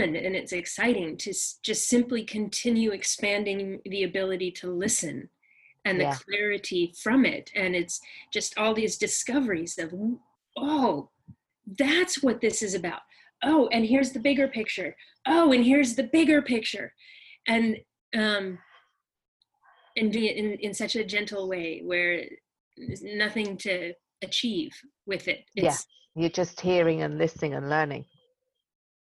and it's fun and it's exciting to just simply continue expanding the ability to listen and the yeah. clarity from it. And it's just all these discoveries of oh that's what this is about. Oh and here's the bigger picture. Oh and here's the bigger picture. And um and it in, in such a gentle way where there's nothing to achieve with it. It's, yeah you're just hearing and listening and learning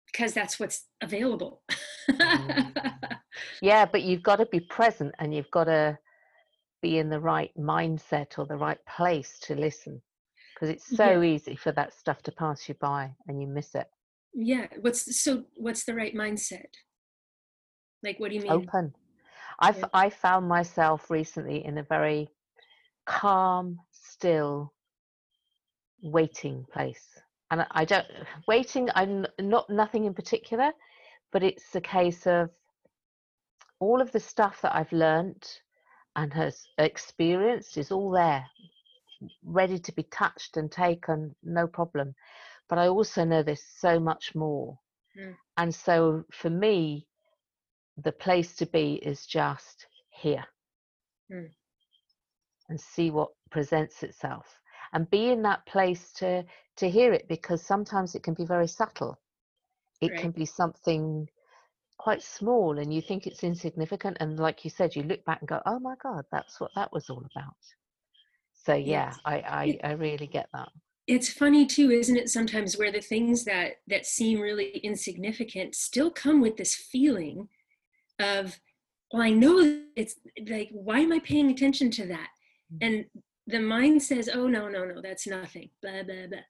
because that's what's available mm. yeah but you've got to be present and you've got to be in the right mindset or the right place to listen because it's so yeah. easy for that stuff to pass you by and you miss it yeah what's so what's the right mindset like what do you mean open i've yeah. i found myself recently in a very calm still waiting place and i don't waiting i'm not nothing in particular but it's a case of all of the stuff that i've learnt and has experienced is all there ready to be touched and taken no problem but i also know there's so much more mm. and so for me the place to be is just here mm. and see what presents itself and be in that place to to hear it because sometimes it can be very subtle it right. can be something quite small and you think it's insignificant and like you said you look back and go oh my god that's what that was all about so yeah yes. I, I i really get that it's funny too isn't it sometimes where the things that that seem really insignificant still come with this feeling of well i know it's like why am i paying attention to that mm. and the mind says oh no no no that's nothing blah blah blah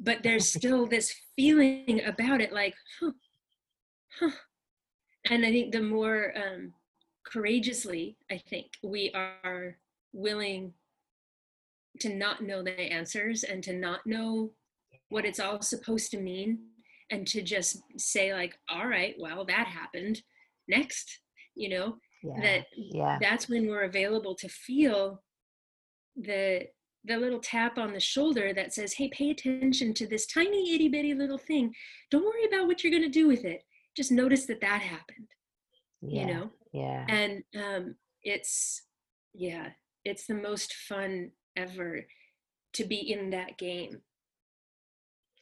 but there's still this feeling about it like huh, huh. and i think the more um, courageously i think we are willing to not know the answers and to not know what it's all supposed to mean and to just say like all right well that happened next you know yeah, that yeah. that's when we're available to feel the the little tap on the shoulder that says hey pay attention to this tiny itty bitty little thing don't worry about what you're going to do with it just notice that that happened yeah, you know yeah and um it's yeah it's the most fun ever to be in that game.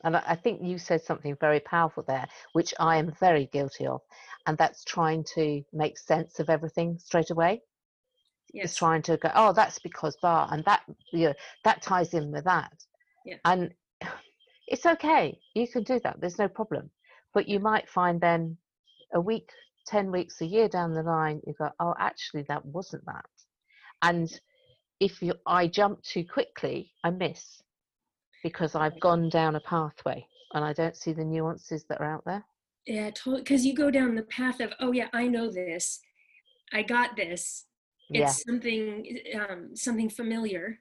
And I think you said something very powerful there, which I am very guilty of, and that's trying to make sense of everything straight away. Yes. It's trying to go, oh, that's because bar, and that you know, that ties in with that. Yeah. And it's okay, you can do that. There's no problem. But you might find then a week, ten weeks, a year down the line, you go, oh, actually, that wasn't that. And if you, I jump too quickly, I miss because I've gone down a pathway and I don't see the nuances that are out there. Yeah, totally. Because you go down the path of, oh yeah, I know this, I got this. It's yeah. something, um, something familiar,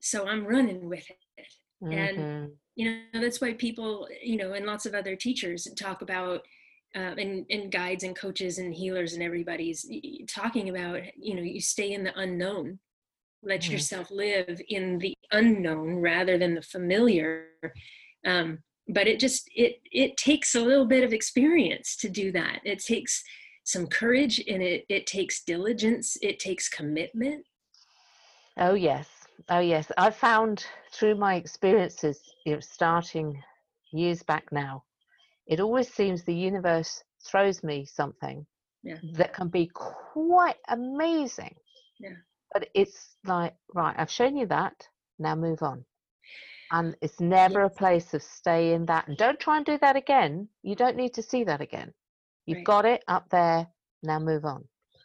so I'm running with it. Mm-hmm. And you know that's why people, you know, and lots of other teachers talk about uh, and, and guides and coaches and healers and everybody's talking about you know you stay in the unknown let mm-hmm. yourself live in the unknown rather than the familiar um, but it just it it takes a little bit of experience to do that it takes some courage and it it takes diligence it takes commitment. Oh yes. Oh yes. I found through my experiences you know, starting years back now it always seems the universe throws me something yeah. that can be quite amazing. Yeah. But it's like right i've shown you that. Now move on. And it's never yes. a place of stay in that. And don't try and do that again. You don't need to see that again you've right. got it up there now move on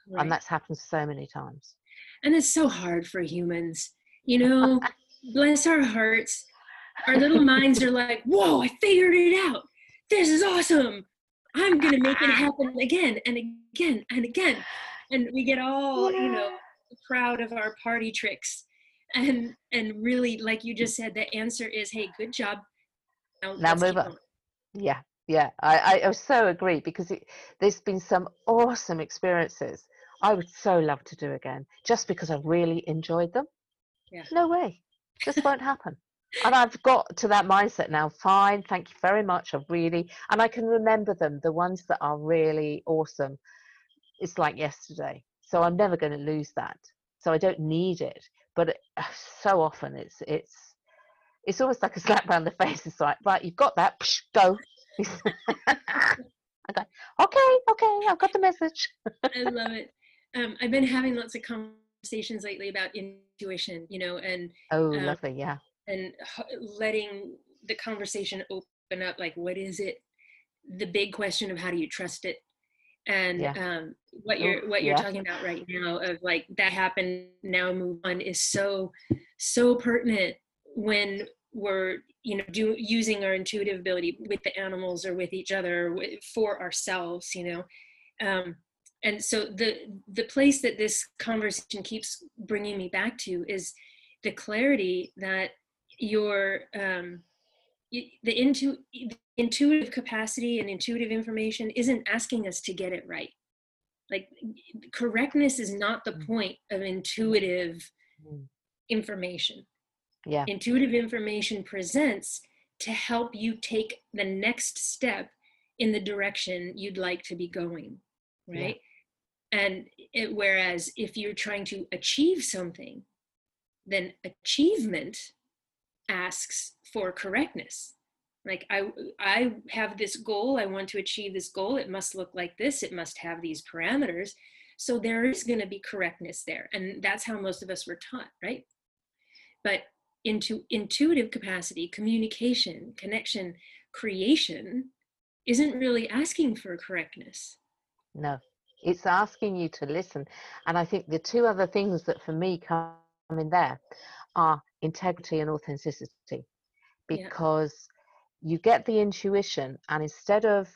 right. and that's happened so many times and it's so hard for humans you know bless our hearts our little minds are like whoa i figured it out this is awesome i'm gonna make it happen again and again and again and we get all yeah. you know proud of our party tricks and and really like you just said the answer is hey good job now, now move on. on. yeah yeah I, I so agree because it, there's been some awesome experiences i would so love to do again just because i really enjoyed them yeah no way just won't happen and I've got to that mindset now. Fine, thank you very much. I really, and I can remember them, the ones that are really awesome. It's like yesterday. So I'm never going to lose that. So I don't need it. But it, so often it's, it's, it's almost like a slap round the face. It's like, right, you've got that, Psh, go. okay, okay, okay, I've got the message. I love it. Um, I've been having lots of conversations lately about intuition, you know, and oh, um, lovely, yeah and letting the conversation open up like what is it the big question of how do you trust it and yeah. um, what you're what you're yeah. talking about right now of like that happened now move on is so so pertinent when we're you know do using our intuitive ability with the animals or with each other for ourselves you know um, and so the the place that this conversation keeps bringing me back to is the clarity that your um, the intu- intuitive capacity and intuitive information isn't asking us to get it right like correctness is not the mm. point of intuitive mm. information yeah. Intuitive information presents to help you take the next step in the direction you'd like to be going right? Yeah. and it, whereas if you're trying to achieve something then achievement asks for correctness. Like i i have this goal i want to achieve this goal it must look like this it must have these parameters. So there is going to be correctness there and that's how most of us were taught right? But into intuitive capacity communication connection creation isn't really asking for correctness. No it's asking you to listen. And i think the two other things that for me come in there are integrity and authenticity. Because yeah. you get the intuition and instead of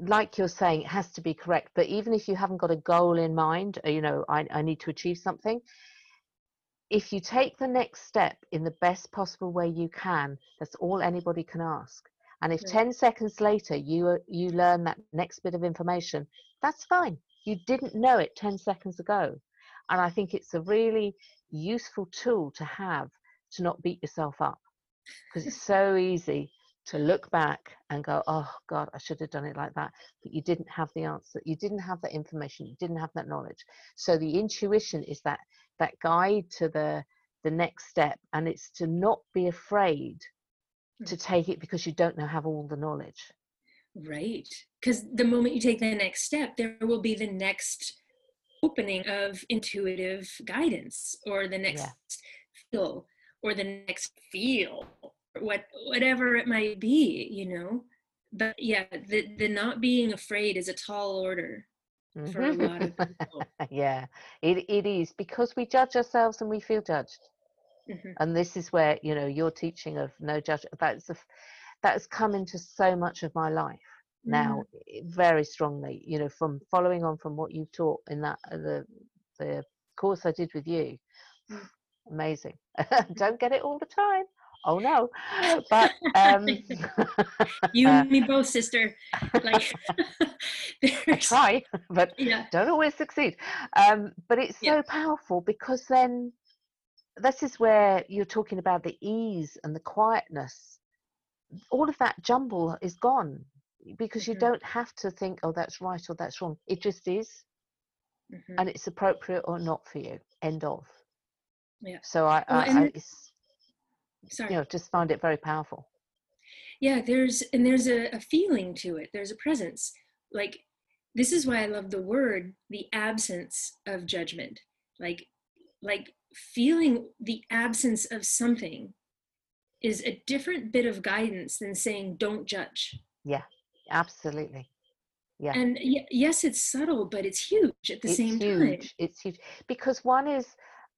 like you're saying it has to be correct but even if you haven't got a goal in mind uh, you know I, I need to achieve something if you take the next step in the best possible way you can that's all anybody can ask. And if 10 seconds later you uh, you learn that next bit of information that's fine. You didn't know it 10 seconds ago. And i think it's a really useful tool to have to not beat yourself up because it's so easy to look back and go oh god i should have done it like that but you didn't have the answer. You didn't have that information. You didn't have that knowledge. So the intuition is that that guide to the the next step and it's to not be afraid to mm. take it because you don't know have all the knowledge right because the moment you take the next step there will be the next opening of intuitive guidance or the next yeah. feel or the next feel what whatever it might be you know but yeah the the not being afraid is a tall order for a lot of people yeah it, it is because we judge ourselves and we feel judged mm-hmm. and this is where you know your teaching of no judge that's a, that has come into so much of my life now mm. very strongly you know from following on from what you taught in that uh, the the course i did with you mm. amazing don't get it all the time oh no. But um you and me both sister. Like i try but yeah. don't always succeed. Um but it's yeah. so powerful because then this is where you're talking about the ease and the quietness. All of that jumble is gone because mm-hmm. you don't have to think oh that's right or that's wrong. It just is. Mm-hmm. and it's appropriate or not for you. End of. Yeah. So i, well, I, I sorry. you know just find it very powerful. Yeah there's and there's a, a feeling to it. There's a presence. Like this is why i love the word the absence of judgment. Like like feeling the absence of something is a different bit of guidance than saying don't judge. Yeah absolutely. Yeah. And y- yes it's subtle but it's huge at the it's same huge. time it's huge. Because one is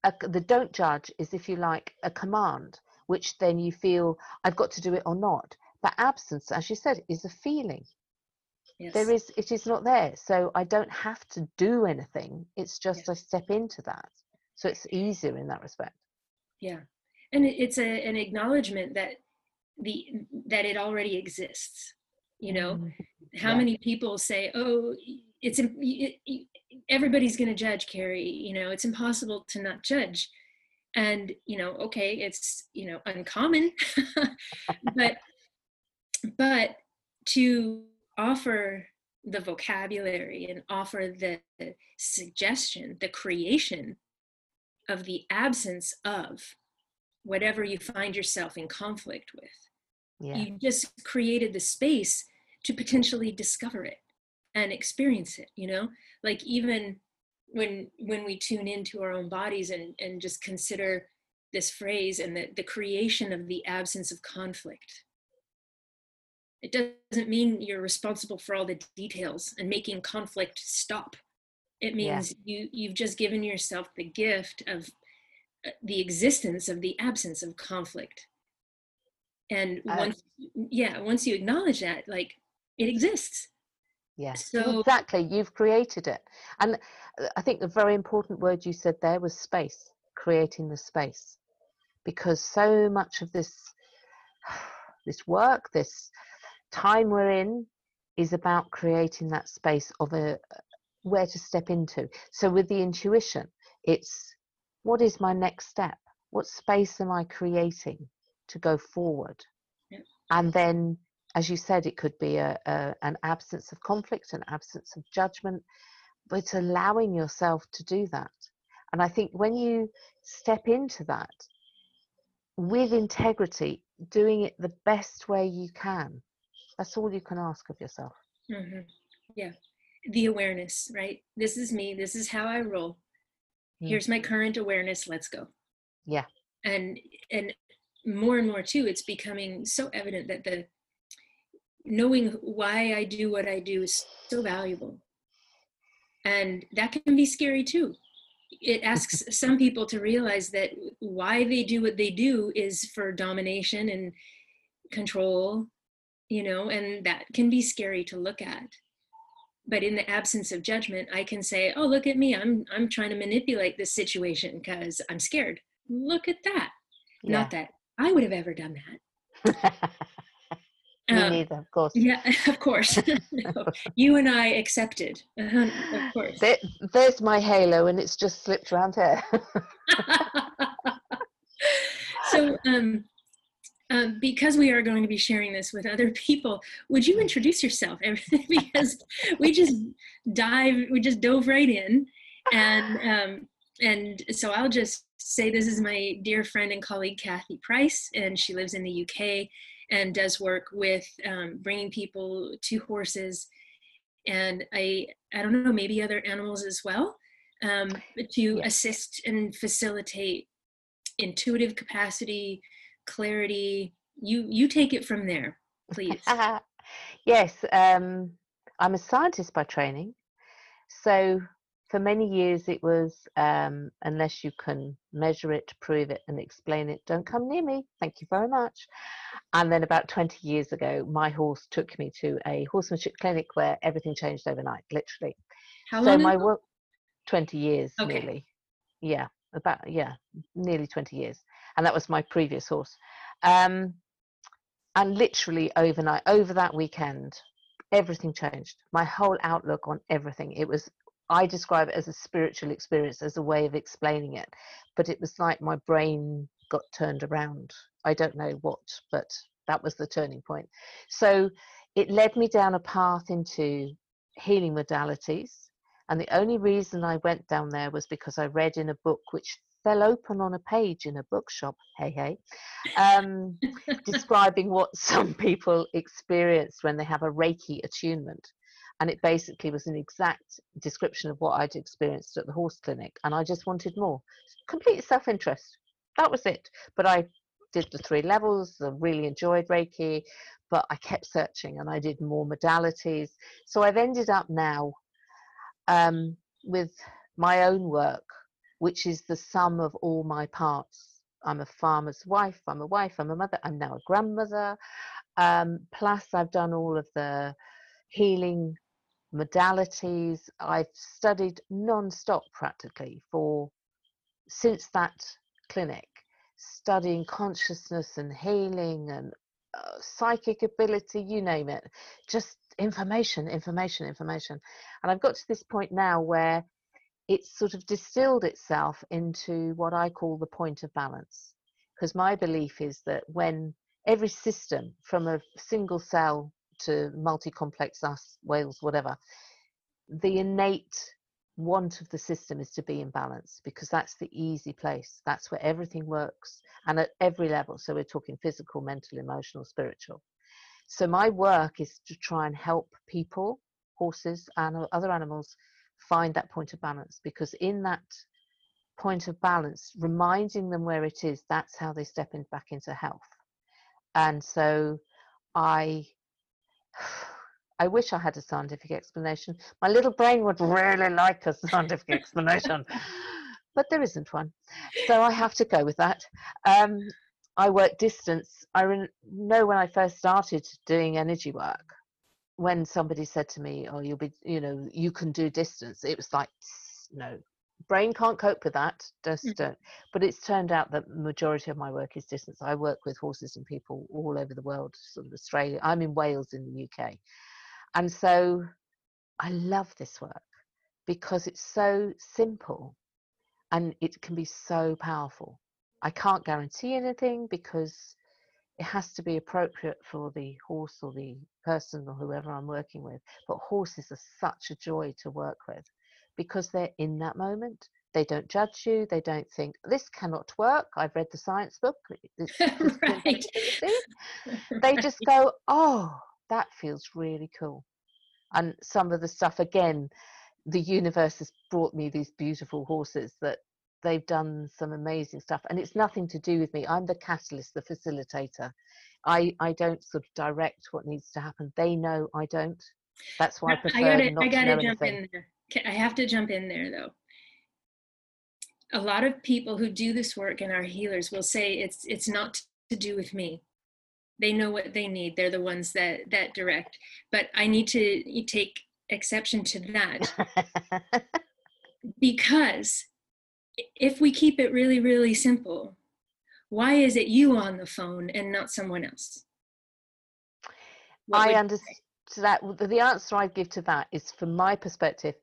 a, the don't judge is if you like a command which then you feel i've got to do it or not. But absence as you said is a feeling. Yes. there is it is not there. So i don't have to do anything. It's just i step into that. So it's easier in that respect. Yeah. And it's a, an acknowledgement that the that it already exists you know? Mm-hmm. how yeah. many people say oh it's it, everybody's going to judge carrie you know? It's impossible to not judge and you know okay it's you know uncommon but but to offer the vocabulary and offer the suggestion the creation of the absence of whatever you find yourself in conflict with yeah. you just created the space to potentially discover it and experience it you know like even when when we tune into our own bodies and and just consider this phrase and the, the creation of the absence of conflict. It doesn't mean you're responsible for all the details and making conflict stop. It means yeah. you you've just given yourself the gift of uh, the existence of the absence of conflict. And once yeah once you acknowledge that like it exists Yes, so, exactly. You've created it. And uh, I think the very important word you said there was space, creating the space. Because so much of this this work, this time we're in is about creating that space of a where to step into. So with the intuition, it's what is my next step? What space am I creating to go forward? Yeah. And then as you said, it could be a, a, an absence of conflict, an absence of judgment, but allowing yourself to do that. And I think when you step into that with integrity, doing it the best way you can, that's all you can ask of yourself. Mm-hmm. Yeah. The awareness, right? This is me. This is how I roll. Mm-hmm. Here's my current awareness. Let's go. Yeah. And, and more and more too, it's becoming so evident that the knowing why I do what I do is so valuable. And that can be scary too. It asks some people to realize that why they do what they do is for domination and control, you know, and that can be scary to look at. But in the absence of judgment, I can say, "Oh, look at me! I'm I'm trying to manipulate this situation because I'm scared. Look at that! Yeah. Not that I would have ever done that." Me um, neither, of course. Yeah, of course. no, you and I accepted, uh-huh, of course. There, there's my halo, and it's just slipped around here. so, um, um, because we are going to be sharing this with other people, would you introduce yourself? because we just dive, we just dove right in, and um, and so I'll just say this is my dear friend and colleague Kathy Price, and she lives in the UK and does work with um, bringing people to horses and I I don't know maybe other animals as well um, to yeah. assist and facilitate intuitive capacity, clarity. You you take it from there, please. yes, um, I'm a scientist by training, so for many years it was um, unless you can measure it prove it and explain it don't come near me. Thank you very much. And then about 20 years ago my horse took me to a horsemanship clinic where everything changed overnight literally. How so my work 20 years okay. nearly. Yeah about yeah nearly 20 years. And that was my previous horse. Um, and literally overnight over that weekend everything changed. My whole outlook on everything it was I describe it as a spiritual experience, as a way of explaining it. But it was like my brain got turned around. I don't know what, but that was the turning point. So it led me down a path into healing modalities. And the only reason I went down there was because I read in a book which fell open on a page in a bookshop, hey, hey, um, describing what some people experience when they have a Reiki attunement and it basically was an exact description of what I'd experienced at the horse clinic, and I just wanted more. Complete self interest. That was it. But I did the three levels, I really enjoyed Reiki, but I kept searching and I did more modalities. So I've ended up now um, with my own work, which is the sum of all my parts. I'm a farmer's wife, I'm a wife, I'm a mother, I'm now a grandmother. Um, plus, I've done all of the healing modalities. I've studied non-stop practically for since that clinic, studying consciousness and healing and uh, psychic ability, you name it, just information, information, information. And I've got to this point now where it's sort of distilled itself into what I call the point of balance. Because my belief is that when every system, from a single cell to multi complex us, whales, whatever, the mm. innate want of the system is to be in balance because that's the easy place. That's where everything works and at every level. So we're talking physical, mental, emotional, spiritual. So my work is to try and help people, horses, and other animals find that point of balance because in that point of balance, reminding them where it is, that's how they step in, back into health. And so I I wish I had a scientific explanation. My little brain would really like a scientific explanation, but there isn't one. So I have to go with that. Um, I work distance. I re- know when I first started doing energy work, when somebody said to me, "Oh, you'll be, you know, you can do distance," it was like, no, brain can't cope with that. Just mm. But it's turned out that majority of my work is distance. I work with horses and people all over the world, sort of Australia. I'm in Wales in the UK, and so I love this work because it's so simple and it can be so powerful. I can't guarantee anything because it has to be appropriate for the horse or the person or whoever I'm working with. But horses are such a joy to work with because they're in that moment. They don't judge you. They don't think this cannot work. I've read the science book. right. They just go, oh, that feels really cool. And some of the stuff, again, the universe has brought me these beautiful horses that they've done some amazing stuff. And it's nothing to do with me. I'm the catalyst, the facilitator. I, I don't sort of direct what needs to happen. They know I don't. That's why I prefer I gotta, not I gotta jump anything. in there. I have to jump in there though. A lot of people who do this work and are healers will say it's it's not to do with me. They know what they need. They're the ones that that direct. But i need to take exception to that. Because if we keep it really really simple why is it you on the phone and not someone else? What i understand that the answer i give to that is from my perspective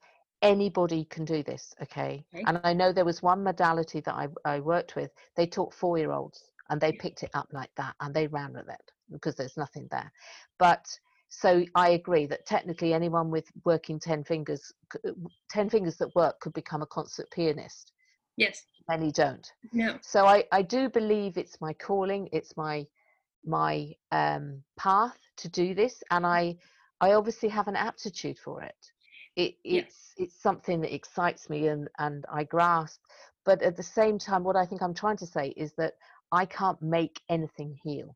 anybody can do this okay? okay, and i know there was one modality that i, I worked with they taught four year olds and they picked it up like that and they ran with it because there's nothing there. But so i agree that technically anyone with working 10 fingers uh, 10 fingers that work could become a concert pianist. Yes. Many don't. No so i i do believe it's my calling it's my my um path to do this and i i obviously have an aptitude for it it it's yes. it's something that excites me and and i grasp but at the same time what i think i'm trying to say is that I can't make anything heal.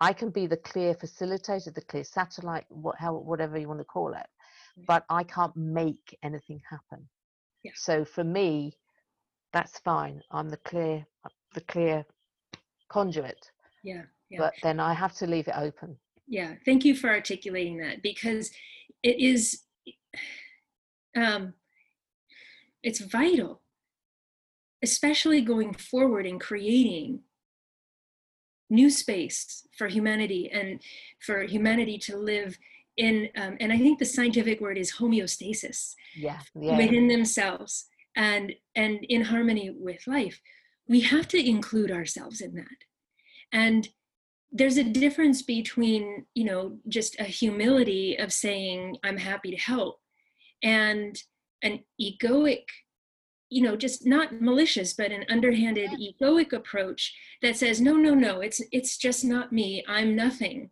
I can be the clear facilitator, the clear satellite, what, how, whatever you want to call it, but I can't make anything happen. Yeah. So for me, that's fine. I'm the clear, the clear conduit. Yeah, yeah. But then I have to leave it open. Yeah. Thank you for articulating that because it is, um, it's vital especially going forward in creating new space for humanity and for humanity to live in um, and i think the scientific word is homeostasis. Yeah, yeah. within themselves and and in harmony with life. We have to include ourselves in that. And there's a difference between you know just a humility of saying i'm happy to help and an egoic you know just not malicious but an underhanded egoic approach that says no no no it's it's just not me. I'm nothing.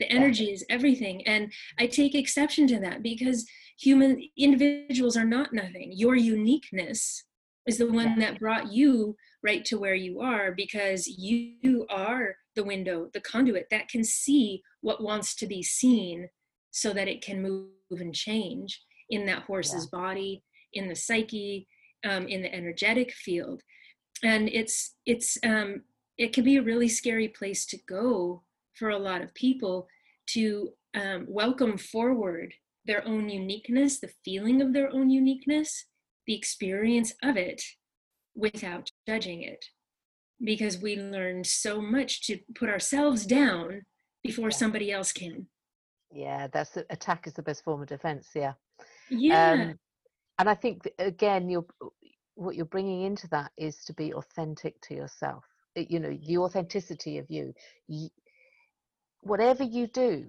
The energy is everything. And i take exception to that because human individuals are not nothing. Your uniqueness is the one that brought you right to where you are because you are the window the conduit that can see what wants to be seen so that it can move and change in that horse's yeah. body in the psyche um, in the energetic field. And it's it's um, it can be a really scary place to go for a lot of people to um, welcome forward their own uniqueness the feeling of their own uniqueness the experience of it without judging it. Because we learn so much to put ourselves down before somebody else can. Yeah that's the attack is the best form of defense yeah yeah um, and I think again, you're what you're bringing into that is to be authentic to yourself. You know, the authenticity of you. you whatever you do,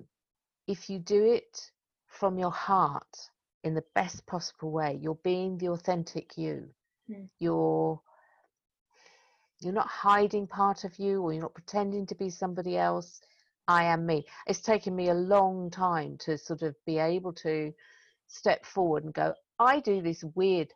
if you do it from your heart in the best possible way, you're being the authentic you. Mm. You're you're not hiding part of you or you're not pretending to be somebody else. I am me. It's taken me a long time to sort of be able to step forward and go, I do this weird,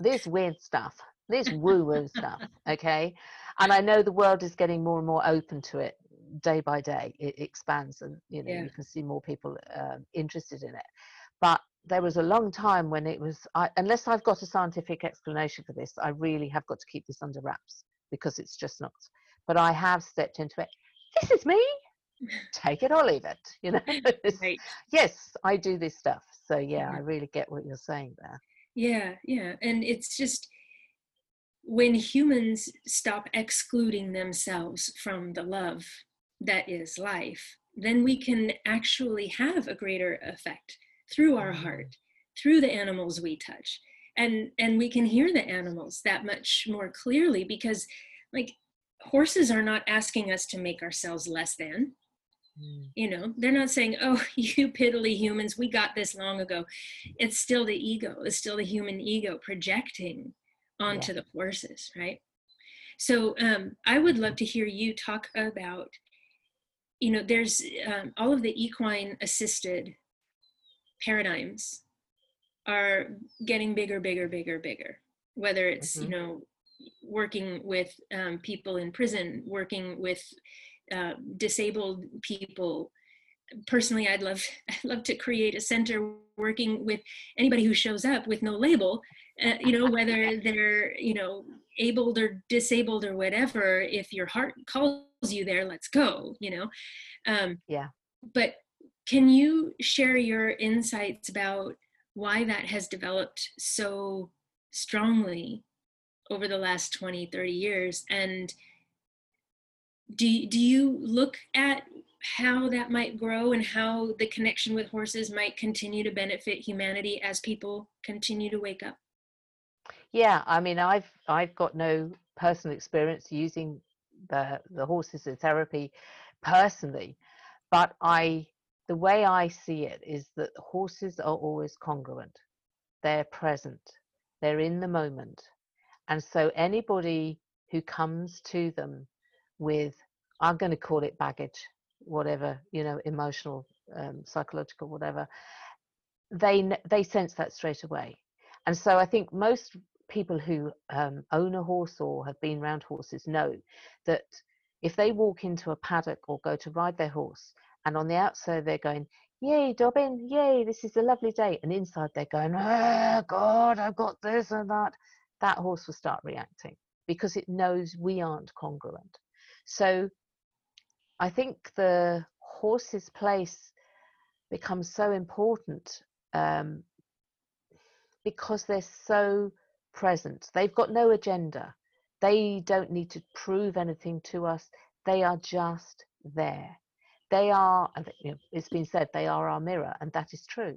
this weird stuff, this woo woo stuff, okay? And I know the world is getting more and more open to it day by day. It expands and, you know, yeah. you can see more people um, interested in it. But there was a long time when it was, I, unless I've got a scientific explanation for this, I really have got to keep this under wraps because it's just not. But I have stepped into it. This is me. Take it or leave it. You know. right. Yes, I do this stuff. So yeah, I really get what you're saying there. Yeah, yeah, and it's just when humans stop excluding themselves from the love that is life, then we can actually have a greater effect through our mm-hmm. heart, through the animals we touch and and we can hear the animals that much more clearly because like horses are not asking us to make ourselves less than mm. you know they're not saying oh you piddly humans we got this long ago it's still the ego it's still the human ego projecting onto yeah. the horses right so um, i would love to hear you talk about you know there's um, all of the equine assisted paradigms are getting bigger, bigger, bigger, bigger. Whether it's mm-hmm. you know working with um, people in prison, working with uh, disabled people. Personally, I'd love I'd love to create a center working with anybody who shows up with no label. Uh, you know whether they're you know abled or disabled or whatever. If your heart calls you there, let's go. You know. Um, yeah. But can you share your insights about why that has developed so strongly over the last 20 30 years and do, do you look at how that might grow and how the connection with horses might continue to benefit humanity as people continue to wake up yeah i mean i've i've got no personal experience using the the horses as therapy personally but i the way I see it is that horses are always congruent. They're present. They're in the moment. And so anybody who comes to them with, I'm going to call it baggage, whatever, you know, emotional, um, psychological, whatever, they, they sense that straight away. And so I think most people who um, own a horse or have been around horses know that if they walk into a paddock or go to ride their horse and on the outside they're going yay dobbin yay this is a lovely day and inside they're going oh god i've got this and that that horse will start reacting because it knows we aren't congruent so i think the horse's place becomes so important um, because they're so present they've got no agenda they don't need to prove anything to us they are just there they are, you know, it's been said, they are our mirror, and that is true.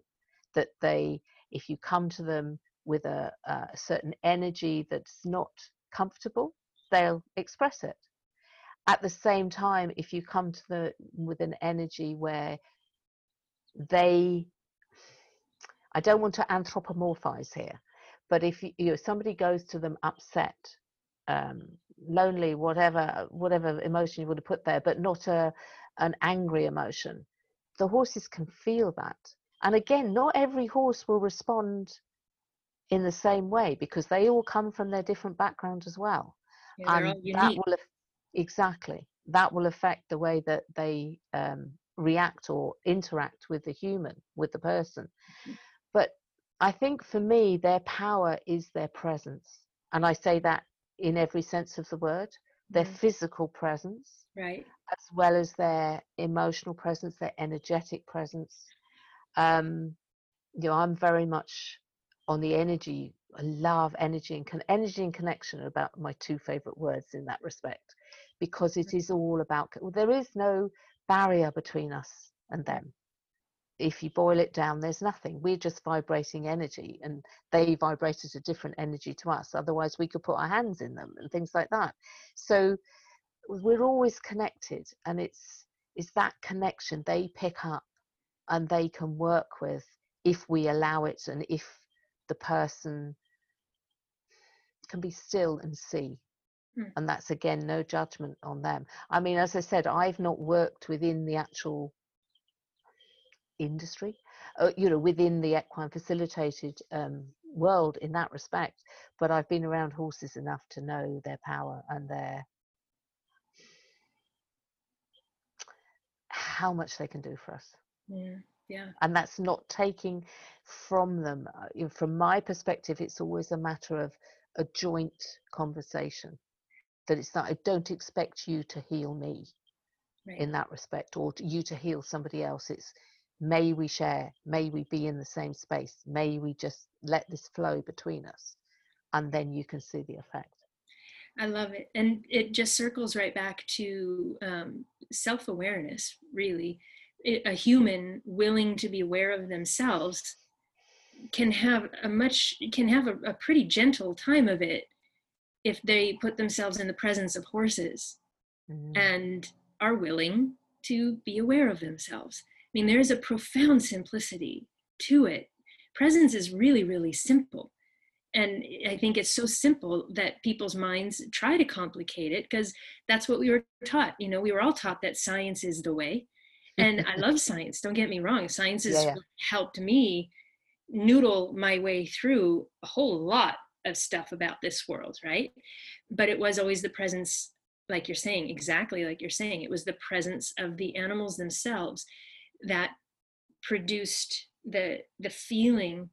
That they, if you come to them with a, a certain energy that's not comfortable, they'll express it. At the same time, if you come to them with an energy where they, I don't want to anthropomorphize here, but if you, you know, somebody goes to them upset, um, lonely, whatever, whatever emotion you would have put there, but not a, an angry emotion. The horses can feel that. And again, not every horse will respond in the same way because they all come from their different background as well. Yeah, and that will exactly that will affect the way that they um, react or interact with the human, with the person. Mm-hmm. But I think for me, their power is their presence. And I say that in every sense of the word their mm. physical presence, right, as well as their emotional presence, their energetic presence. Um, you know, I'm very much on the energy. I love energy and con- energy and connection are about my two favorite words in that respect, because it mm-hmm. is all about. Well, there is no barrier between us and them. if you boil it down, there's nothing. We're just vibrating energy, and they vibrated a different energy to us. Otherwise, we could put our hands in them and things like that. So we're always connected, and it's it's that connection they pick up and they can work with if we allow it, and if the person can be still and see. Mm. And that's again no judgment on them. I mean, as I said, I've not worked within the actual industry, uh, you know, within the equine facilitated um, world in that respect. But I've been around horses enough to know their power and their how much they can do for us. Yeah, yeah. And that's not taking from them. Uh, from my perspective, it's always a matter of a joint conversation. That it's that I don't expect you to heal me. Right. in that respect or you to heal somebody else it's may we share may we be in the same space may we just let this flow between us and then you can see the effect i love it and it just circles right back to um, self-awareness really it, a human willing to be aware of themselves can have a much can have a, a pretty gentle time of it if they put themselves in the presence of horses mm-hmm. and are willing to be aware of themselves I mean, there's a profound simplicity to it. Presence is really, really simple. And I think it's so simple that people's minds try to complicate it because that's what we were taught. You know, we were all taught that science is the way. And I love science, don't get me wrong. Science has yeah, yeah. helped me noodle my way through a whole lot of stuff about this world, right? But it was always the presence, like you're saying, exactly like you're saying, it was the presence of the animals themselves that produced the the feeling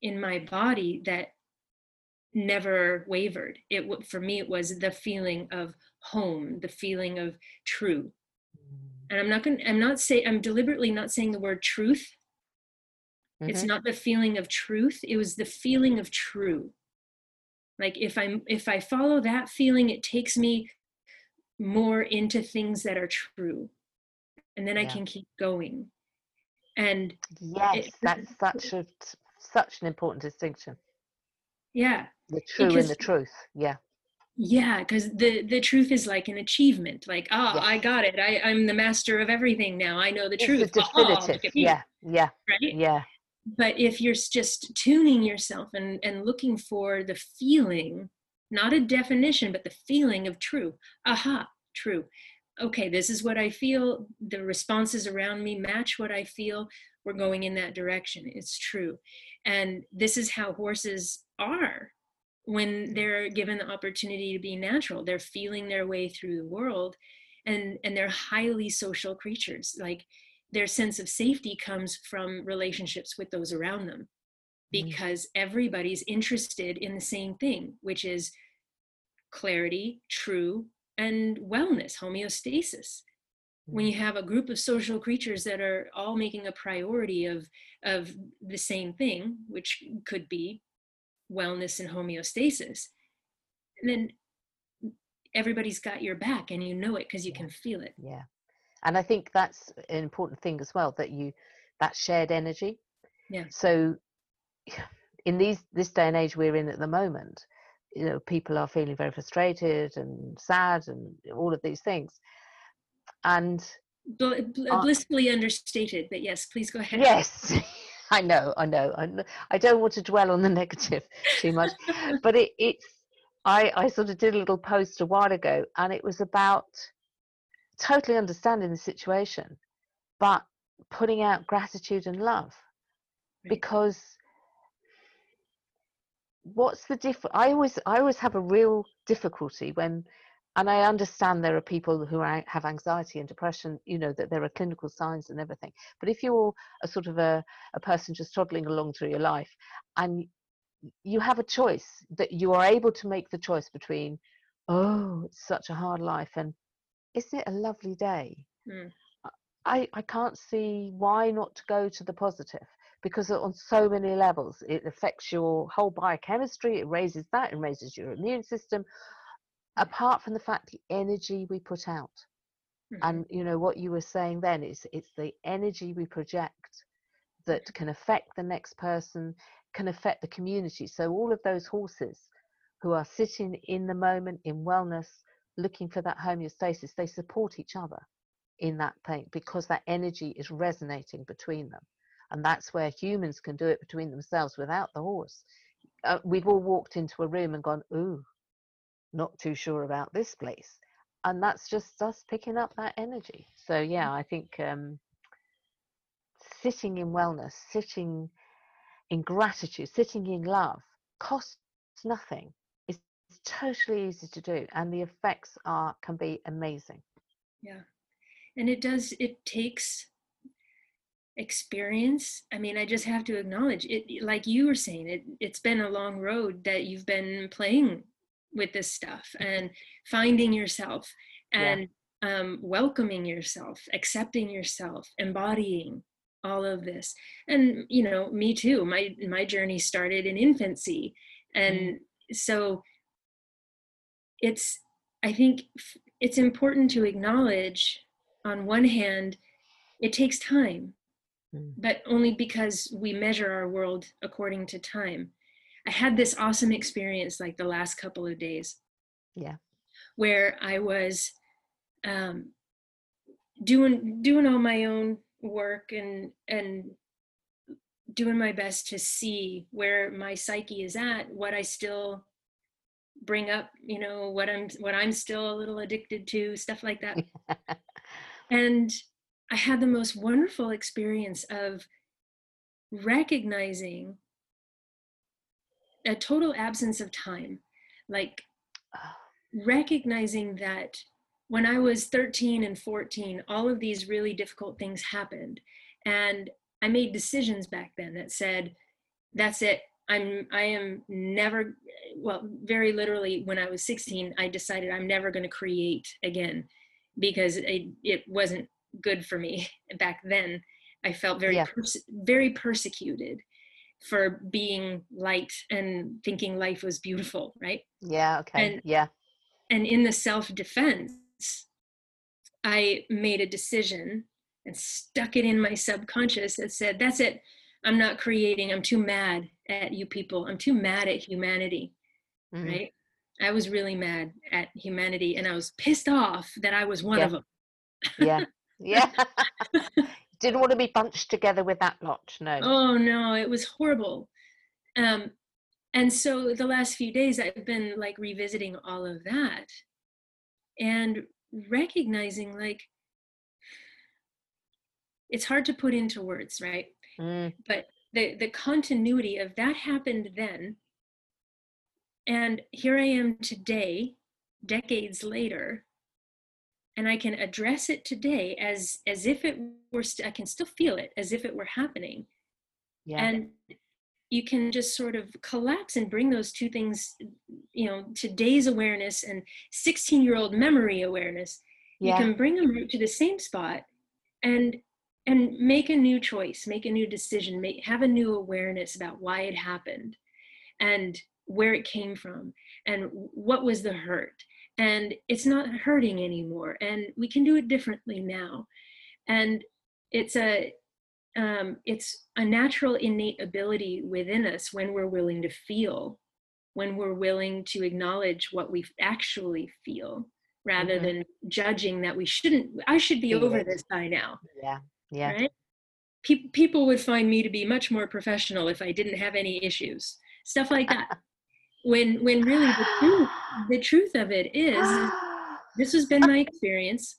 in my body that never wavered. It for me it was the feeling of home the feeling of true. Mm. And i'm not going i'm not say i'm deliberately not saying the word truth mm-hmm. it's not the feeling of truth it was the feeling of true like if i'm if i follow that feeling it takes me more into things that are true and then yeah. I can keep going. And yes, it, that's such a such an important distinction. Yeah. The true because, and the truth. Yeah. Yeah, because the the truth is like an achievement. Like, oh, yes. I got it. I I'm the master of everything now. I know the it's truth. definitive. Oh, yeah. Yeah. Right. Yeah. But if you're just tuning yourself and and looking for the feeling, not a definition, but the feeling of true. Aha, true okay, this is what I feel. The responses around me match what I feel. We're going in that direction. It's true. And this is how horses are when they're given the opportunity to be natural. They're feeling their way through the world and, and they're highly social creatures. Like their sense of safety comes from relationships with those around them mm. because everybody's interested in the same thing, which is clarity, true, and wellness, homeostasis. When you mm-hmm. have a group of social creatures that are all making a priority of, of the same thing, which could be wellness and homeostasis, and then everybody's got your back and you know it because you yeah. can feel it. Yeah. And I think that's an important thing as well that you, that shared energy. Yeah. So in these, this day and age we're in at the moment, you know people are feeling very frustrated and sad and all of these things and Bl- blissfully uh, understated but yes please go ahead yes i know i know i don't want to dwell on the negative too much but it, it's I, I sort of did a little post a while ago and it was about totally understanding the situation but putting out gratitude and love right. because what's the difference? I always I always have a real difficulty when, and I understand there are people who are, have anxiety and depression. You know that there are clinical signs and everything. But if you're a sort of a, a person just toddling along through your life, and you have a choice that you are able to make the choice between, oh, it's such a hard life, and isn't it a lovely day? Mm. I, I can't see why not to go to the positive because on so many levels it affects your whole biochemistry it raises that it raises your immune system apart from the fact the energy we put out mm-hmm. and you know what you were saying then is it's the energy we project that can affect the next person can affect the community so all of those horses who are sitting in the moment in wellness looking for that homeostasis they support each other in that thing because that energy is resonating between them. And that's where humans can do it between themselves without the horse. Uh, we've all walked into a room and gone ooh not too sure about this place. And that's just us picking up that energy. So yeah i think um, sitting in wellness sitting in gratitude sitting in love costs nothing totally easy to do and the effects are can be amazing yeah and it does it takes experience i mean i just have to acknowledge it like you were saying it it's been a long road that you've been playing with this stuff and finding yourself and yeah. um, welcoming yourself accepting yourself embodying all of this and you know me too my my journey started in infancy and mm. so it's i think it's important to acknowledge on one hand it takes time mm. but only because we measure our world according to time I had this awesome experience like the last couple of days. Yeah. Where I was um, doing doing all my own work and and doing my best to see where my psyche is at, what I still bring up, you know, what I'm what I'm still a little addicted to, stuff like that. and I had the most wonderful experience of recognizing a total absence of time like oh. recognizing that when i was 13 and 14 all of these really difficult things happened. And i made decisions back then that said that's it i'm i am never well very literally when i was 16 i decided i'm never going to create again because it, it wasn't good for me back then i felt very yeah. pers- very persecuted for being light and thinking life was beautiful, right? Yeah, okay. And, yeah. And in the self defense, I made a decision and stuck it in my subconscious that said, That's it. I'm not creating. I'm too mad at you people. I'm too mad at humanity. Mm-hmm. Right? I was really mad at humanity and I was pissed off that I was one yeah. of them. yeah. Yeah. didn't want to be bunched together with that lot. No. Oh no, it was horrible. Um, and so the last few days, I've been like revisiting all of that, and recognizing like it's hard to put into words, right? Mm. But the the continuity of that happened then, and here I am today, decades later, and i can address it today as as if it were st- i can still feel it as if it were happening yeah. and you can just sort of collapse and bring those two things you know today's awareness and 16 year old memory awareness yeah. you can bring them to the same spot and and make a new choice make a new decision make have a new awareness about why it happened and where it came from and what was the hurt. And it's not hurting anymore and we can do it differently now. And it's a um, it's a natural innate ability within us when we're willing to feel when we're willing to acknowledge what we actually feel rather mm-hmm. than judging that we shouldn't i should be over this by now. Yeah yeah. right? Pe- people would find me to be much more professional if i didn't have any issues stuff like that. When when really the truth the truth of it is this has been my experience.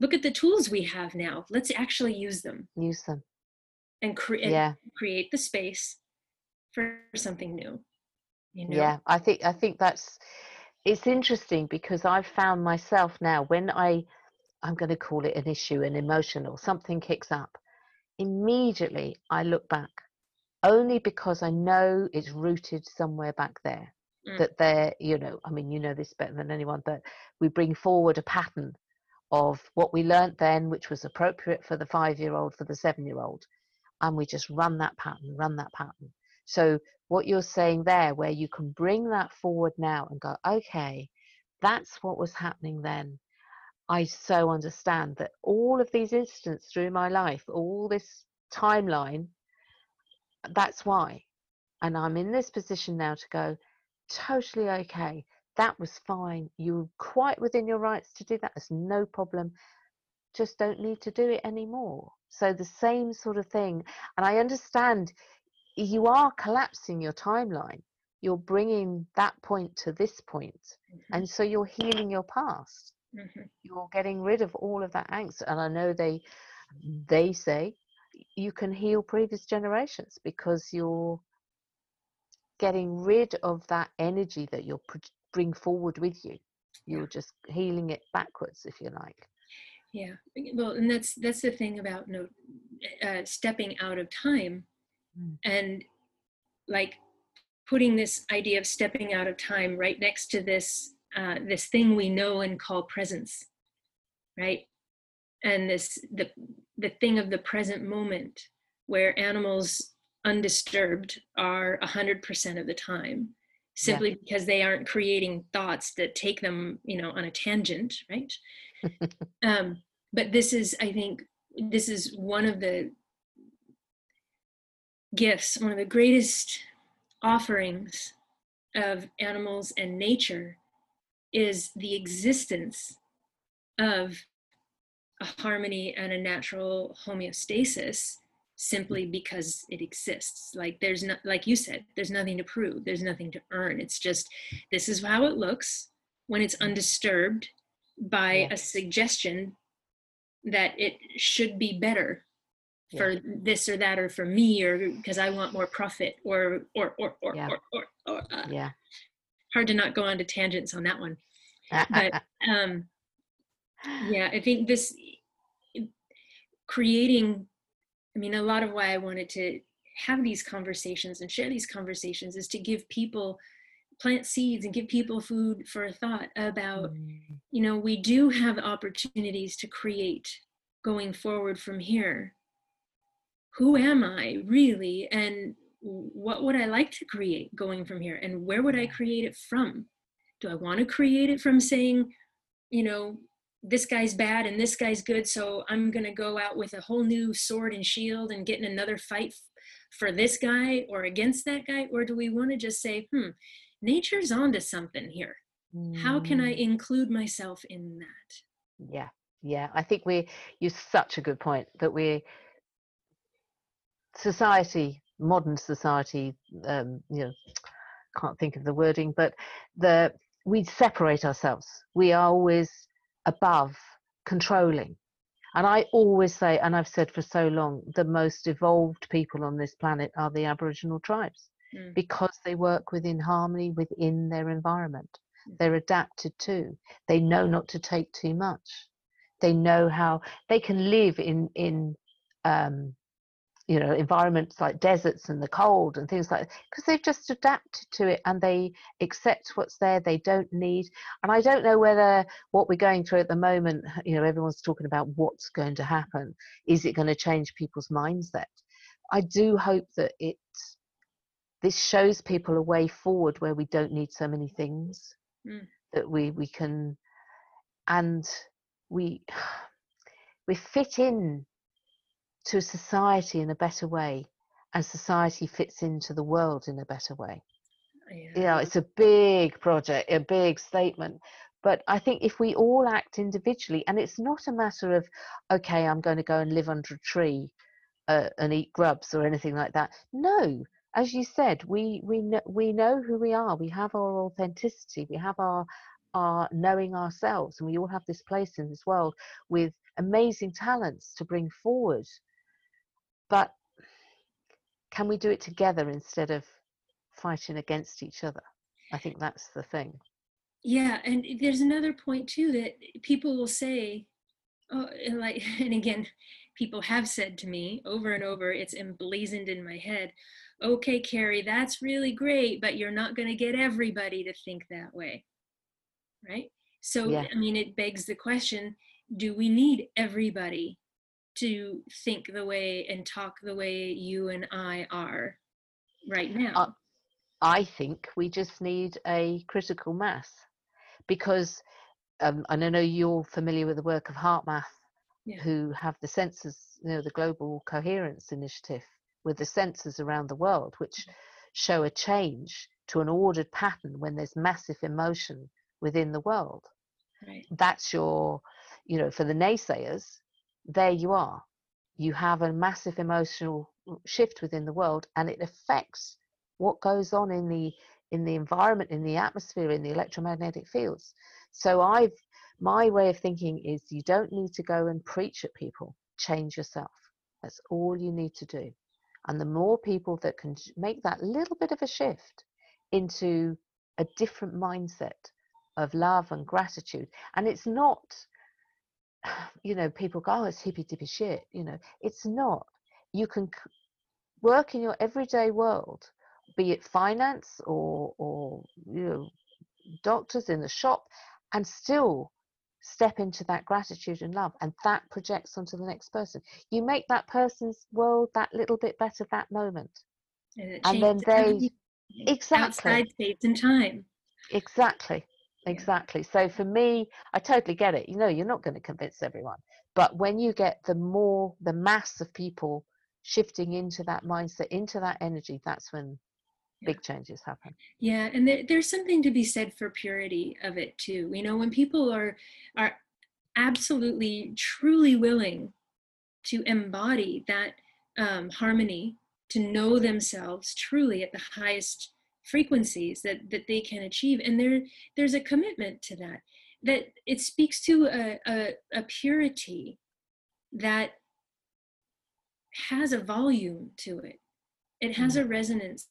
Look at the tools we have now. Let's actually use them. Use them. And create yeah. create the space for something new you know? yeah i think i think that's it's interesting because i've found myself now when i i'm going to call it an issue an emotion or something kicks up immediately i look back only because I know it's rooted somewhere back there. Mm. That there, you know, I mean, you know this better than anyone, but we bring forward a pattern of what we learnt then, which was appropriate for the five year old, for the seven year old. And we just run that pattern, run that pattern. So, what you're saying there, where you can bring that forward now and go, okay, that's what was happening then. I so understand that all of these incidents through my life, all this timeline, that's why. And I'm in this position now to go, totally okay. That was fine. You're quite within your rights to do that. There's no problem. Just don't need to do it anymore. So the same sort of thing. And I understand you are collapsing your timeline. You're bringing that point to this point. Mm-hmm. And so you're healing your past. Mm-hmm. You're getting rid of all of that angst. And I know they they say you can heal previous generations because you're getting rid of that energy that you'll bring forward with you you're just healing it backwards if you like yeah well and that's that's the thing about know, uh, stepping out of time mm. and like putting this idea of stepping out of time right next to this uh, this thing we know and call presence right and this the the thing of the present moment where animals undisturbed are 100% of the time simply yeah. because they aren't creating thoughts that take them you know on a tangent right um, but this is i think this is one of the gifts one of the greatest offerings of animals and nature is the existence of a harmony and a natural homeostasis simply because it exists like there's not like you said there's nothing to prove there's nothing to earn it's just this is how it looks when it's undisturbed by yeah. a suggestion that it should be better for yeah. this or that or for me or because i want more profit or or or or yeah. or, or, or uh, yeah hard to not go on to tangents on that one. But um yeah i think this creating I mean, a lot of why I wanted to have these conversations and share these conversations is to give people plant seeds and give people food for thought about mm. you know we do have opportunities to create going forward from here. Who am i really? And what would i like to create going from here? And where would i create it from? Do i want to create it from saying you know this guy's bad and this guy's good so i'm going to go out with a whole new sword and shield and get in another fight for this guy or against that guy? Or do we want to just say hmm nature's onto something here. Mm. how can i mm. include myself in that? Yeah yeah i think we use such a good point that we society modern society um you know can't think of the wording but the we separate ourselves we are always above controlling. And I always say, and I've said for so long, the most evolved people on this planet are the Aboriginal tribes mm. because they work within harmony within their environment. Mm. They're adapted to. They know not to take too much. They know how they can live in in um, you know environments like deserts and the cold and things like because they've just adapted to it and they accept what's there they don't need and i don't know whether what we're going through at the moment you know everyone's talking about what's going to happen is it going to change people's mindset i do hope that it this shows people a way forward where we don't need so many things mm. that we we can and we we fit in to society in a better way and society fits into the world in a better way yeah. you know it's a big project a big statement but i think if we all act individually and it's not a matter of okay i'm going to go and live under a tree uh, and eat grubs or anything like that no as you said we we know, we know who we are we have our authenticity we have our our knowing ourselves and we all have this place in this world with amazing talents to bring forward but can we do it together instead of fighting against each other? I think that's the thing. Yeah, and there's another point too that people will say, oh, and like, and again, people have said to me over and over, it's emblazoned in my head. Okay, Carrie, that's really great, but you're not going to get everybody to think that way, right? So, yeah. I mean, it begs the question: Do we need everybody to think the way and talk the way you and I are right now? Uh, I think we just need a critical mass because um, and I know you're familiar with the work of HeartMath, Yeah. who have the sensors, you know, the Global Coherence Initiative, with the sensors around the world, which show a change to an ordered pattern when there's massive emotion within the world. Right. That's your, you know, for the naysayers, there you are. You have a massive emotional mm, shift within the world, and it affects what goes on in the in the environment, in the atmosphere, in the electromagnetic fields. So I've my way of thinking is you don't need to go and preach at people. Change yourself. That's all you need to do. And the more people that can make that little bit of a shift into a different mindset of love and gratitude, and it's not, you know, people go, oh, it's hippy dippy shit. You know, it's not. You can work in your everyday world, be it finance or, or you know, doctors in the shop, and still step into that gratitude and love and that projects onto the next person you make that person's world that little bit better that moment And, and then they exactly outside space and time. exactly. Exactly so for me i totally get it you know you're not going to convince everyone but when you get the more the mass of people shifting into that mindset into that energy that's when Yeah. big changes happen Yeah, and there, there's something to be said for purity of it too. You know, when people are are absolutely truly willing to embody that um, harmony, to know themselves truly at the highest frequencies that that they can achieve, and there there's a commitment to that. That it speaks to a, a, a purity that has a volume to it. It has a mm-hmm. resonance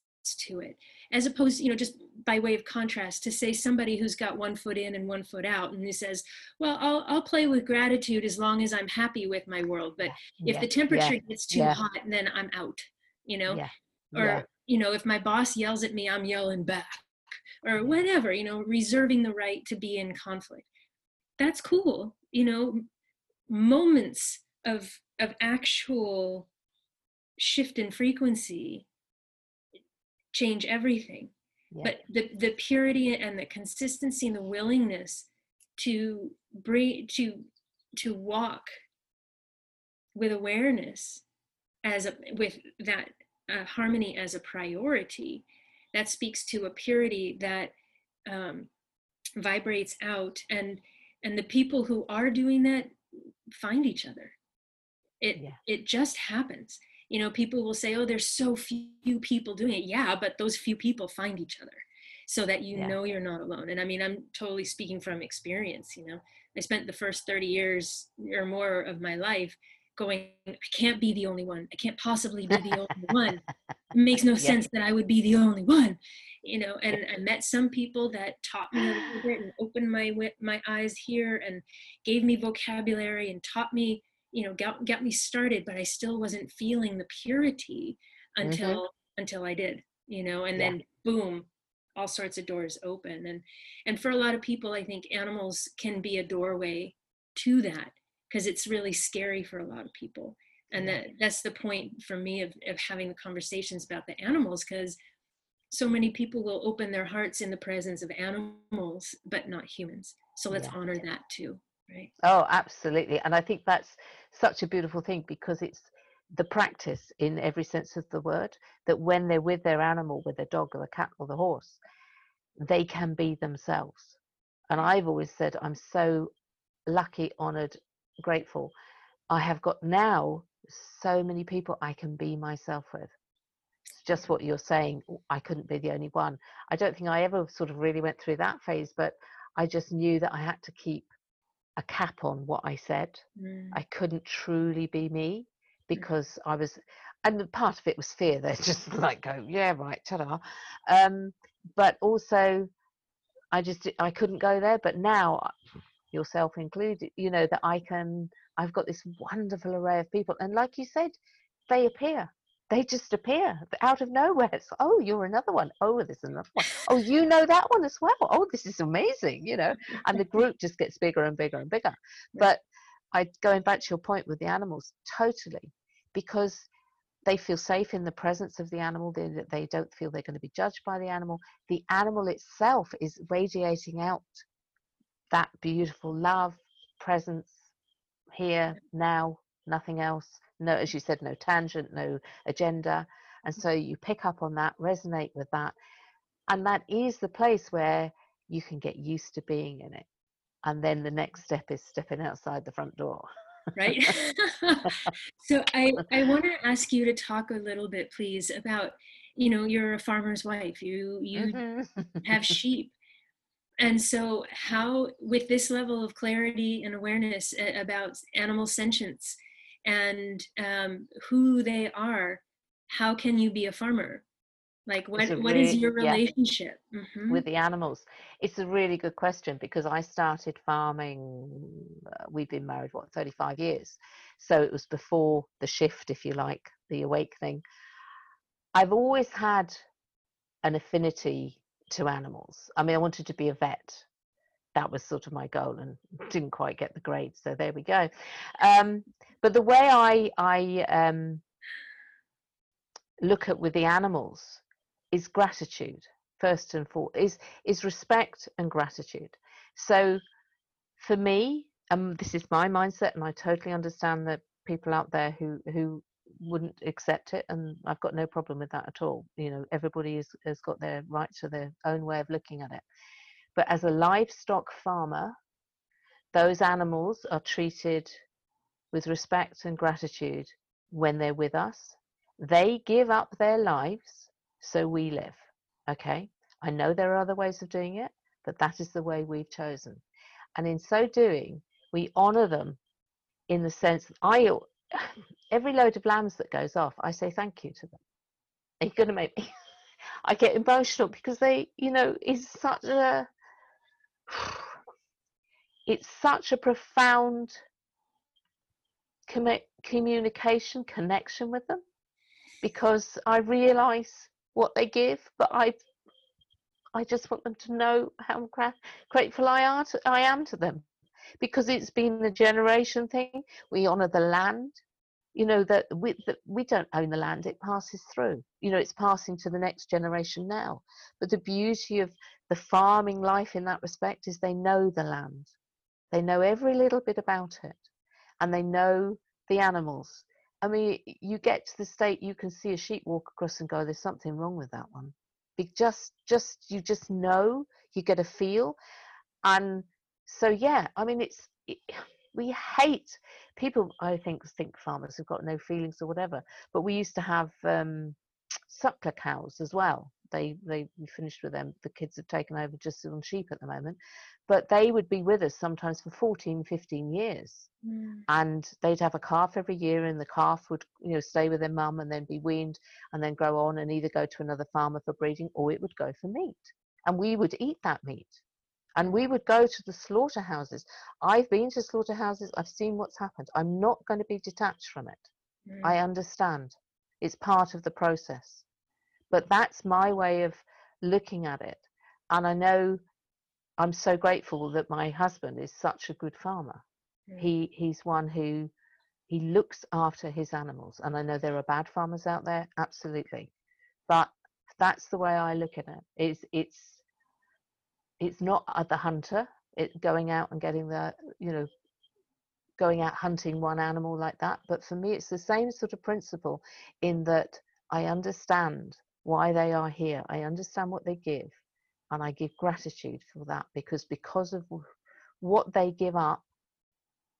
to it as opposed you know just by way of contrast to say somebody who's got one foot in and one foot out and who says well i'll, I'll play with gratitude as long as i'm happy with my world but if yeah the temperature yeah gets too yeah. hot then i'm out you know or yeah you know if my boss yells at me i'm yelling back or whatever you know reserving the right to be in conflict. That's cool you know moments of of actual shift in frequency change everything. Yeah. But the the purity and the consistency and the willingness to bring to to walk with awareness as a with that uh, harmony as a priority that speaks to a purity that um, vibrates out and and the people who are doing that find each other. It Yeah. it just happens. You know people will say oh there's so few people doing it. Yeah but those few people find each other so that you Yeah. know you're not alone. And i mean i'm totally speaking from experience you know. I spent the first 30 years or more of my life going i can't be the only one. I can't possibly be the only one. It makes no Yeah. sense that i would be the only one you know and i met some people that taught me a little bit and opened my my eyes here and gave me vocabulary and taught me you know got, got me started but i still wasn't feeling the purity until mm-hmm. until i did you know and Yeah. then boom all sorts of doors open. And and for a lot of people i think animals can be a doorway to that because it's really scary for a lot of people and that that's the point for me of, of having the conversations about the animals because so many people will open their hearts in the presence of animals but not humans so let's Yeah. honor that too right Oh, absolutely. And I think that's such a beautiful thing because it's the practice in every sense of the word that when they're with their animal, with their dog or the cat or the horse, they can be themselves. And I've always said, I'm so lucky, honored, grateful. I have got now so many people I can be myself with. It's just what you're saying. I couldn't be the only one. I don't think I ever sort of really went through that phase, but I just knew that I had to keep a cap on what I said. Mm. I couldn't truly be me because I was, and part of it was fear. They're just like go, yeah, right, ta-da. Um, but also, I just I couldn't go there. But now, yourself included, you know that I can. I've got this wonderful array of people, and like you said, they appear. They just appear out of nowhere. It's oh, you're another one. Oh, there's another one. Oh, you know that one as well. Oh, this is amazing. You know, and the group just gets bigger and bigger and bigger. But I going back to your point with the animals, totally, because they feel safe in the presence of the animal. They they don't feel they're going to be judged by the animal. The animal itself is radiating out that beautiful love, presence here, now, nothing else. No, as you said, no tangent, no agenda. And so you pick up on that, resonate with that. And that is the place where you can get used to being in it. And then the next step is stepping outside the front door. right so i i want to ask you to talk a little bit please about you know you're a farmer's wife you you mm-hmm. have sheep and so how with this level of clarity and awareness about animal sentience and um, who they are how can you be a farmer? Like what what really, is your relationship? Yeah, mm-hmm. with the animals. It's a really good question because i started farming uh, we've been married what 35 years. So it was before the shift if you like the awakening i've always had an affinity to animals. I mean i wanted to be a vet. That was sort of my goal and didn't quite get the grade so there we go. Um, but the way i i um, look at with the animals is gratitude first and foremost is is respect and gratitude. So for me um this is my mindset and i totally understand that people out there who who wouldn't accept it and i've got no problem with that at all you know everybody is, has got their right to their own way of looking at it but as a livestock farmer those animals are treated with respect and gratitude when they're with us they give up their lives so we live. Okay, I know there are other ways of doing it, but that is the way we've chosen. And in so doing, we honor them in the sense that I, every load of lambs that goes off, I say thank you to them. Are you going to make me? I get emotional because they, you know, it's such a, it's such a profound communication connection with them because I realize what they give, but I I just want them to know how grateful I are to, I am to them because it's been a generation thing. We honour the land. You know that we we don't own the land; it passes through. You know, it's passing to the next generation now. But the beauty of the farming life in that respect is they know the land. They know every little bit about it, and they know the animals. I mean, you get to the state you can see a sheep walk across and go, "There's something wrong with that one." Be just, just you just know, you get a feel, and so yeah. I mean, it's it, we hate people. I think think farmers have got no feelings or whatever, but we used to have um, suckler cows as well. They they we finished with them. The kids have taken over just on sheep at the moment, but they would be with us sometimes for 14 15 years mm. and they'd have a calf every year and the calf would you know stay with their mum and then be weaned and then grow on and either go to another farmer for breeding or it would go for meat and we would eat that meat and we would go to the slaughterhouses. I've been to slaughterhouses. I've seen what's happened. I'm not going to be detached from it. Mm. i understand. It's part of the process. But that's my way of looking at it. And i know I'm so grateful that my husband is such a good farmer. Mm. He he's one who he looks after his animals, and I know there are bad farmers out there, absolutely, but that's the way I look at it. It's it's it's not the hunter, it going out and getting the you know going out hunting one animal like that. But for me, it's the same sort of principle in that I understand why they are here. I understand what they give and I give gratitude for that because because of what they give up,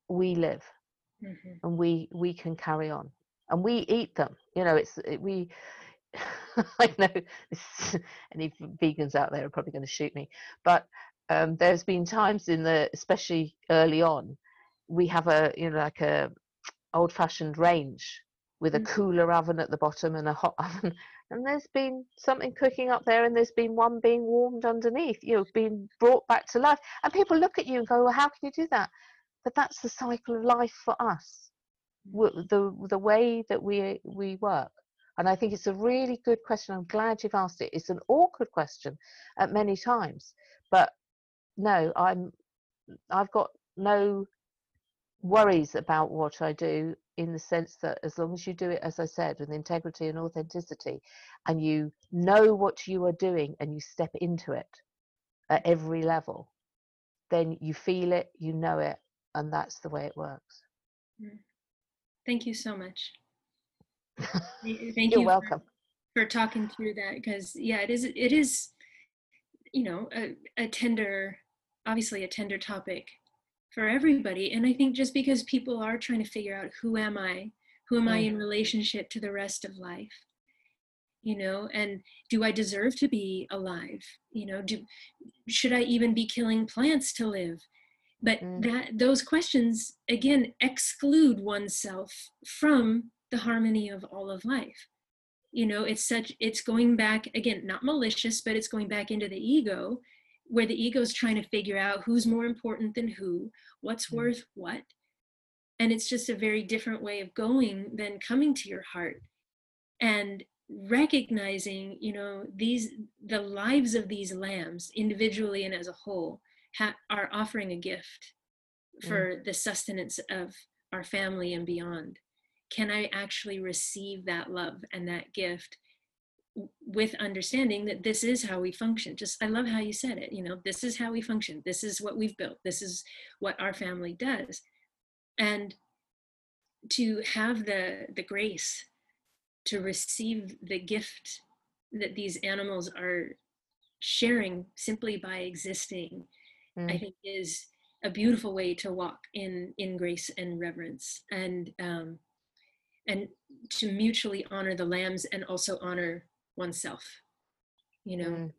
we live, mm-hmm. and we we can carry on, and we eat them. You know, it's it, we. I know any vegans out there are probably going to shoot me, but um, there's been times in the, especially early on, we have a you know like a old-fashioned range with a mm. cooler oven at the bottom and a hot oven and there's been something cooking up there and there's been one being warmed underneath you know being brought back to life and people look at you and go well how can you do that but that's the cycle of life for us the the way that we we work and i think it's a really good question i'm glad you've asked it it's an awkward question at many times but no i'm i've got no worries about what i do in the sense that as long as you do it, as I said, with integrity and authenticity, and you know what you are doing and you step into it at every level, then you feel it, you know it, and that's the way it works. Mm. Thank you so much. Thank You're you welcome. For, for talking through that because yeah, it is it is you know a, a tender obviously a tender topic for everybody and i think just because people are trying to figure out who am i who am i in relationship to the rest of life you know and do i deserve to be alive you know do should i even be killing plants to live but mm. that those questions again exclude oneself from the harmony of all of life you know it's such it's going back again not malicious but it's going back into the ego where the ego is trying to figure out who's more important than who what's mm. worth what and it's just a very different way of going than coming to your heart and recognizing you know these the lives of these lambs individually and as a whole ha- are offering a gift for mm. the sustenance of our family and beyond can i actually receive that love and that gift with understanding that this is how we function? Just i love how you said it you know this is how we function. This is what we've built. This is what our family does. And to have the the grace to receive the gift that these animals are sharing simply by existing mm. i think is a beautiful way to walk in in grace and reverence. And um and to mutually honor the lambs and also honor oneself you know? Mm.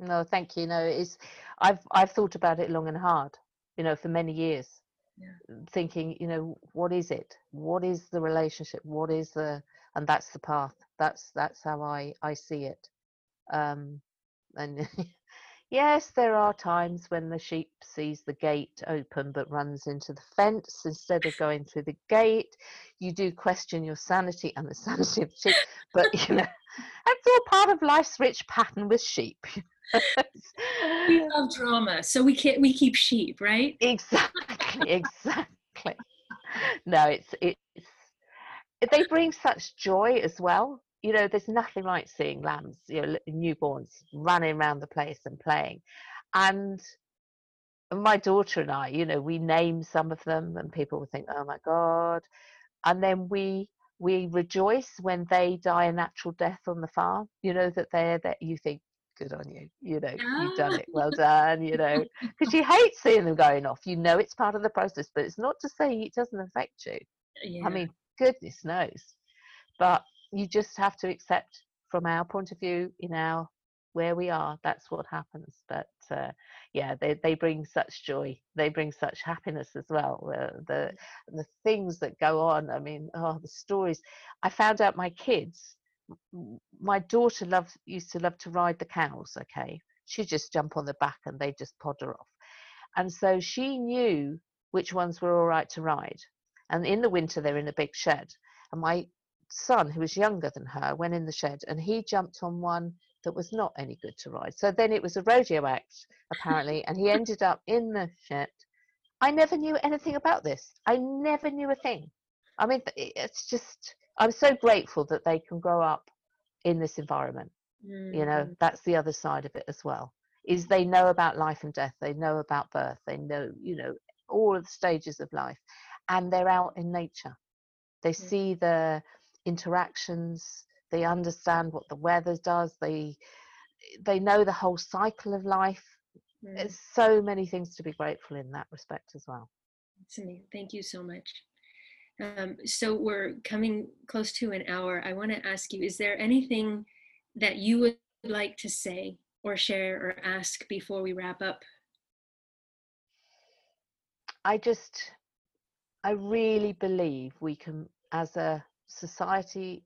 no thank you. No it's i've i've thought about it long and hard you know for many years yeah. thinking you know what is it? What is the relationship? What is the and that's the path. That's that's how i i see it. Um and yes there are times when the sheep sees the gate open but runs into the fence instead of going through the gate. You do question your sanity and the sanity of the sheep but you know that's all part of life's rich pattern with sheep we love drama so we can't we keep sheep right? Exactly exactly. No it's it's they bring such joy as well you know there's nothing like seeing lambs you know newborns running around the place and playing. And my daughter and i you know we name some of them and people will think oh my god. And then we we rejoice when they die a natural death on the farm you know that they're that you think good on you you know you've done it. Well ah. done you know because you hate seeing them going off. You know it's part of the process but it's not to say it doesn't affect you. Yeah. i mean goodness knows. But you just have to accept from our point of view in our where we are that's what happens. But uh, yeah they, they bring such joy. They bring such happiness as well. Uh, the the things that go on i mean oh the stories. I found out my kids my daughter loved used to love to ride the cows okay? She'd just jump on the back and they just podder off. And so she knew which ones were all right to ride. And in the winter they're in a big shed. And my son who was younger than her went in the shed and he jumped on one that was not any good to ride so then it was a rodeo act apparently and he ended up in the shed i never knew anything about this i never knew a thing i mean it's just I'm so grateful that they can grow up in this environment. Mm-hmm. You know, mm. that's the other side of it as well. Is they know about life and death, they know about birth, they know, you know, all of the stages of life, and they're out in nature. They mm-hmm. see the interactions, they understand what the weather does, they they know the whole cycle of life. Mm-hmm. There's so many things to be grateful in that respect as well. Thank you so much. Um, so we're coming close to an hour. I want to ask you, is there anything that you would like to say or share or ask before we wrap up? I just, I really believe we can, as a society,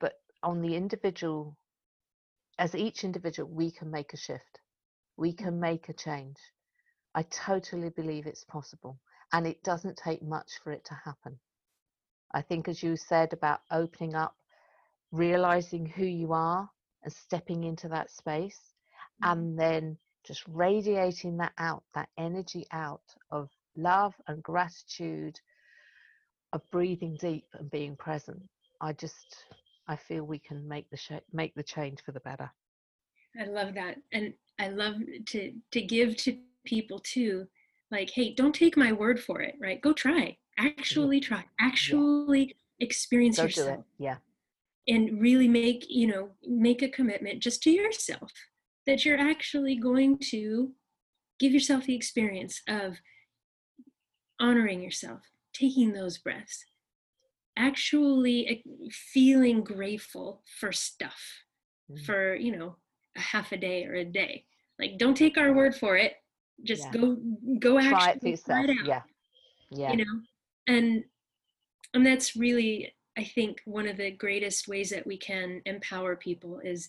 but on the individual, as each individual, we can make a shift. We can mm. make a change. I totally believe it's possible and it doesn't take much for it to happen. I think, as you said about opening up, realizing who you are and stepping into that space, mm-hmm. and then just radiating that out, that energy out of love and gratitude, of breathing deep and being present. I just, I feel we can make the sh- make the change for the better. I love that, and I love to to give to people too like hey don't take my word for it right go try mm-hmm. actually try actually yeah. experience go yourself yeah and really make you know make a commitment just to yourself that you're actually going to give yourself the experience of honoring yourself taking those breaths actually eh, feeling grateful for stuff mm-hmm. for you know a half a day or a day. Like don't take our word for it. Just yeah. go go try actually it, try it out yeah. Yeah. you know? And and that's really i think one of the greatest ways that we can empower people is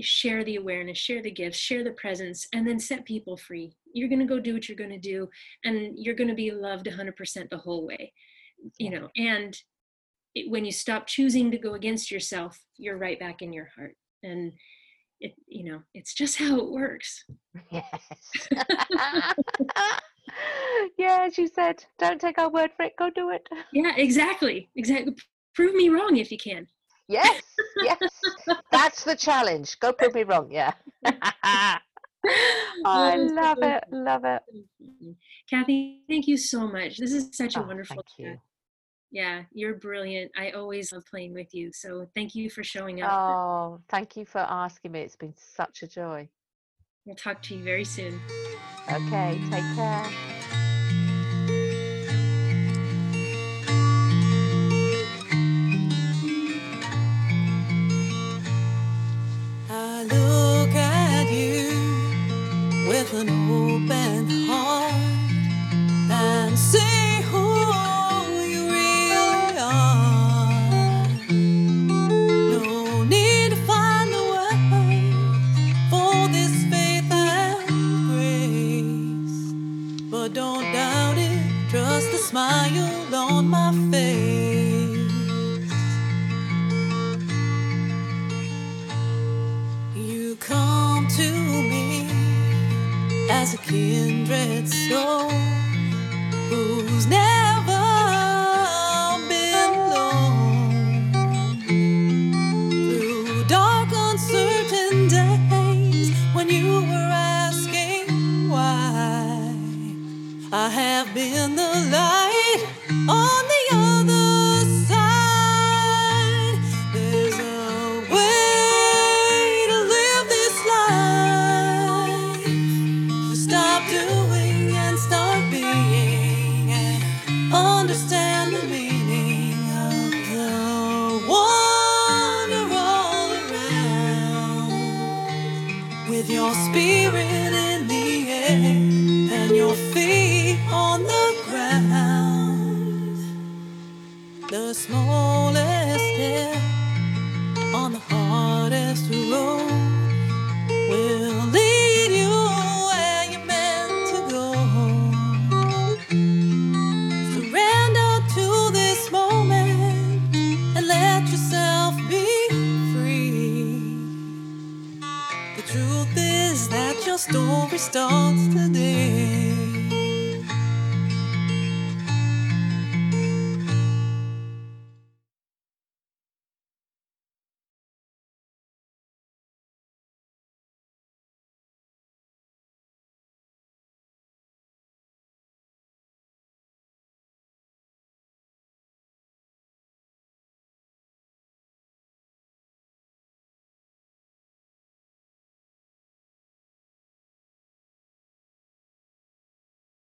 share the awareness share the gifts share the presence and then set people free. You're going to go do what you're going to do and you're going to be loved 100% the whole way you know and it, when you stop choosing to go against yourself you're right back in your heart and it you know it's just how it works. Yes yeah as you said don't take our word for it go do it. Yeah exactly exactly. Prove me wrong if you can yes yes that's the challenge go prove me wrong yeah I love it, love it. Kathy, thank you so much. This is such a oh, wonderful chat. Yeah, you're brilliant. I always love playing with you. So thank you for showing up. Oh, thank you for asking me. It's been such a joy. We'll talk to you very soon. Okay, take care. With an open heart and see who you really are. No need to find for this faith and grace, but don't doubt it. Trust the smile on my face. You come to kindred